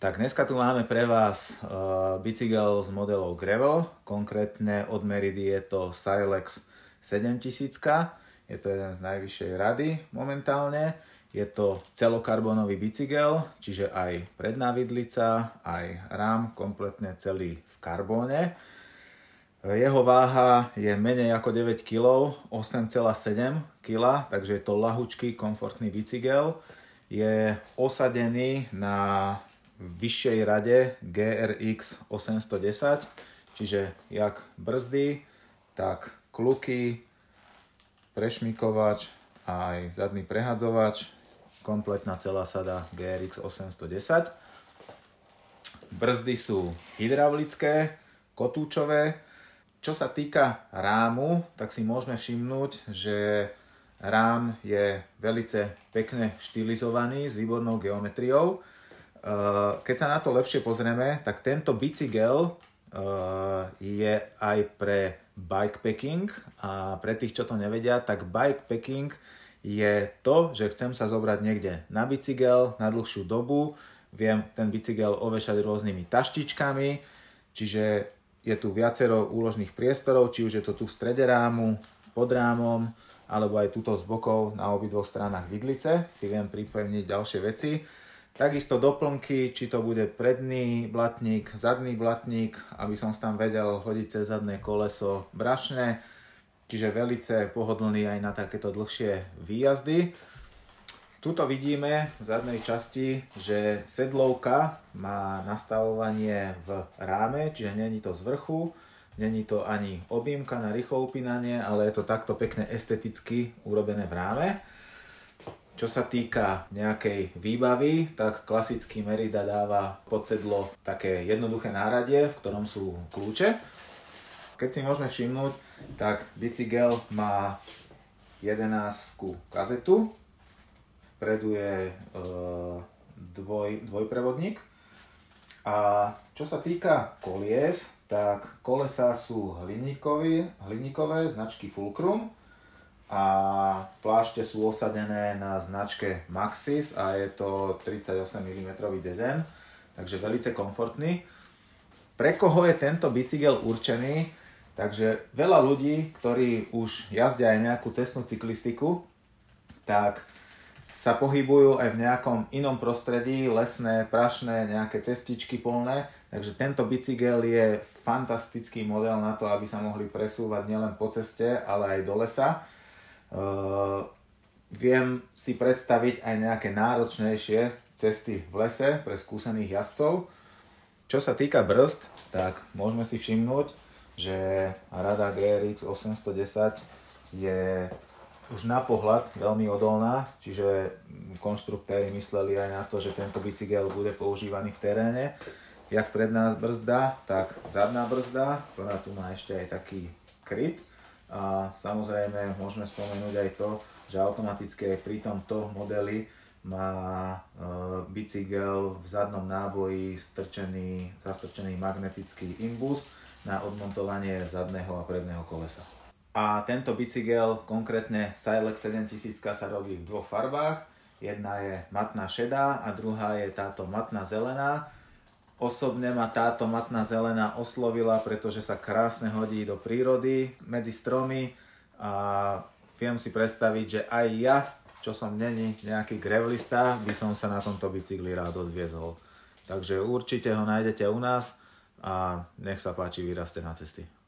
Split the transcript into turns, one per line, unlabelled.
Tak dneska tu máme pre vás uh, bicykel z modelov Gravel, konkrétne od Meridy je to Silex 7000, je to jeden z najvyššej rady momentálne. Je to celokarbónový bicykel, čiže aj predná vidlica, aj rám kompletne celý v karbóne. Jeho váha je menej ako 9 kg, 8,7 kg, takže je to lahučký, komfortný bicykel. Je osadený na vyššej rade GRX 810, čiže jak brzdy, tak kluky, prešmikovač a aj zadný prehadzovač, kompletná celá sada GRX 810. Brzdy sú hydraulické, kotúčové. Čo sa týka rámu, tak si môžeme všimnúť, že rám je velice pekne štilizovaný s výbornou geometriou keď sa na to lepšie pozrieme, tak tento bicykel eh, je aj pre bikepacking a pre tých, čo to nevedia, tak bikepacking je to, že chcem sa zobrať niekde na bicykel na dlhšiu dobu, viem ten bicykel ovešať rôznymi taštičkami, čiže je tu viacero úložných priestorov, či už je to tu v strede rámu, pod rámom, alebo aj tuto z bokov na obidvoch stranách vidlice, si viem pripevniť ďalšie veci. Takisto doplnky, či to bude predný blatník, zadný blatník, aby som tam vedel hodiť cez zadné koleso brašne, čiže velice pohodlný aj na takéto dlhšie výjazdy. Tuto vidíme v zadnej časti, že sedlovka má nastavovanie v ráme, čiže není to z vrchu, není to ani objímka na rýchlo upínanie, ale je to takto pekne esteticky urobené v ráme. Čo sa týka nejakej výbavy, tak klasický Merida dáva pod sedlo také jednoduché náradie, v ktorom sú kľúče. Keď si môžeme všimnúť, tak bicykel má 11 kazetu, vpredu je e, dvoj, dvojprevodník. A čo sa týka kolies, tak kolesa sú hliníkové, hliníkové značky Fulcrum a plášte sú osadené na značke Maxis a je to 38 mm dezen, takže velice komfortný. Pre koho je tento bicykel určený? Takže veľa ľudí, ktorí už jazdia aj nejakú cestnú cyklistiku, tak sa pohybujú aj v nejakom inom prostredí, lesné, prašné, nejaké cestičky polné. Takže tento bicykel je fantastický model na to, aby sa mohli presúvať nielen po ceste, ale aj do lesa viem si predstaviť aj nejaké náročnejšie cesty v lese pre skúsených jazdcov. Čo sa týka brzd, tak môžeme si všimnúť, že Rada GRX 810 je už na pohľad veľmi odolná, čiže konštruktéri mysleli aj na to, že tento bicykel bude používaný v teréne. Jak predná brzda, tak zadná brzda, ktorá tu má ešte aj taký kryt a samozrejme môžeme spomenúť aj to, že automatické pri tomto modeli má e, bicykel v zadnom náboji strčený, zastrčený magnetický imbus na odmontovanie zadného a predného kolesa. A tento bicykel, konkrétne Silex 7000 sa robí v dvoch farbách. Jedna je matná šedá a druhá je táto matná zelená Osobne ma táto matná zelená oslovila, pretože sa krásne hodí do prírody, medzi stromy a viem si predstaviť, že aj ja, čo som není nejaký grevlista, by som sa na tomto bicykli rád odviezol. Takže určite ho nájdete u nás a nech sa páči, vyraste na cesty.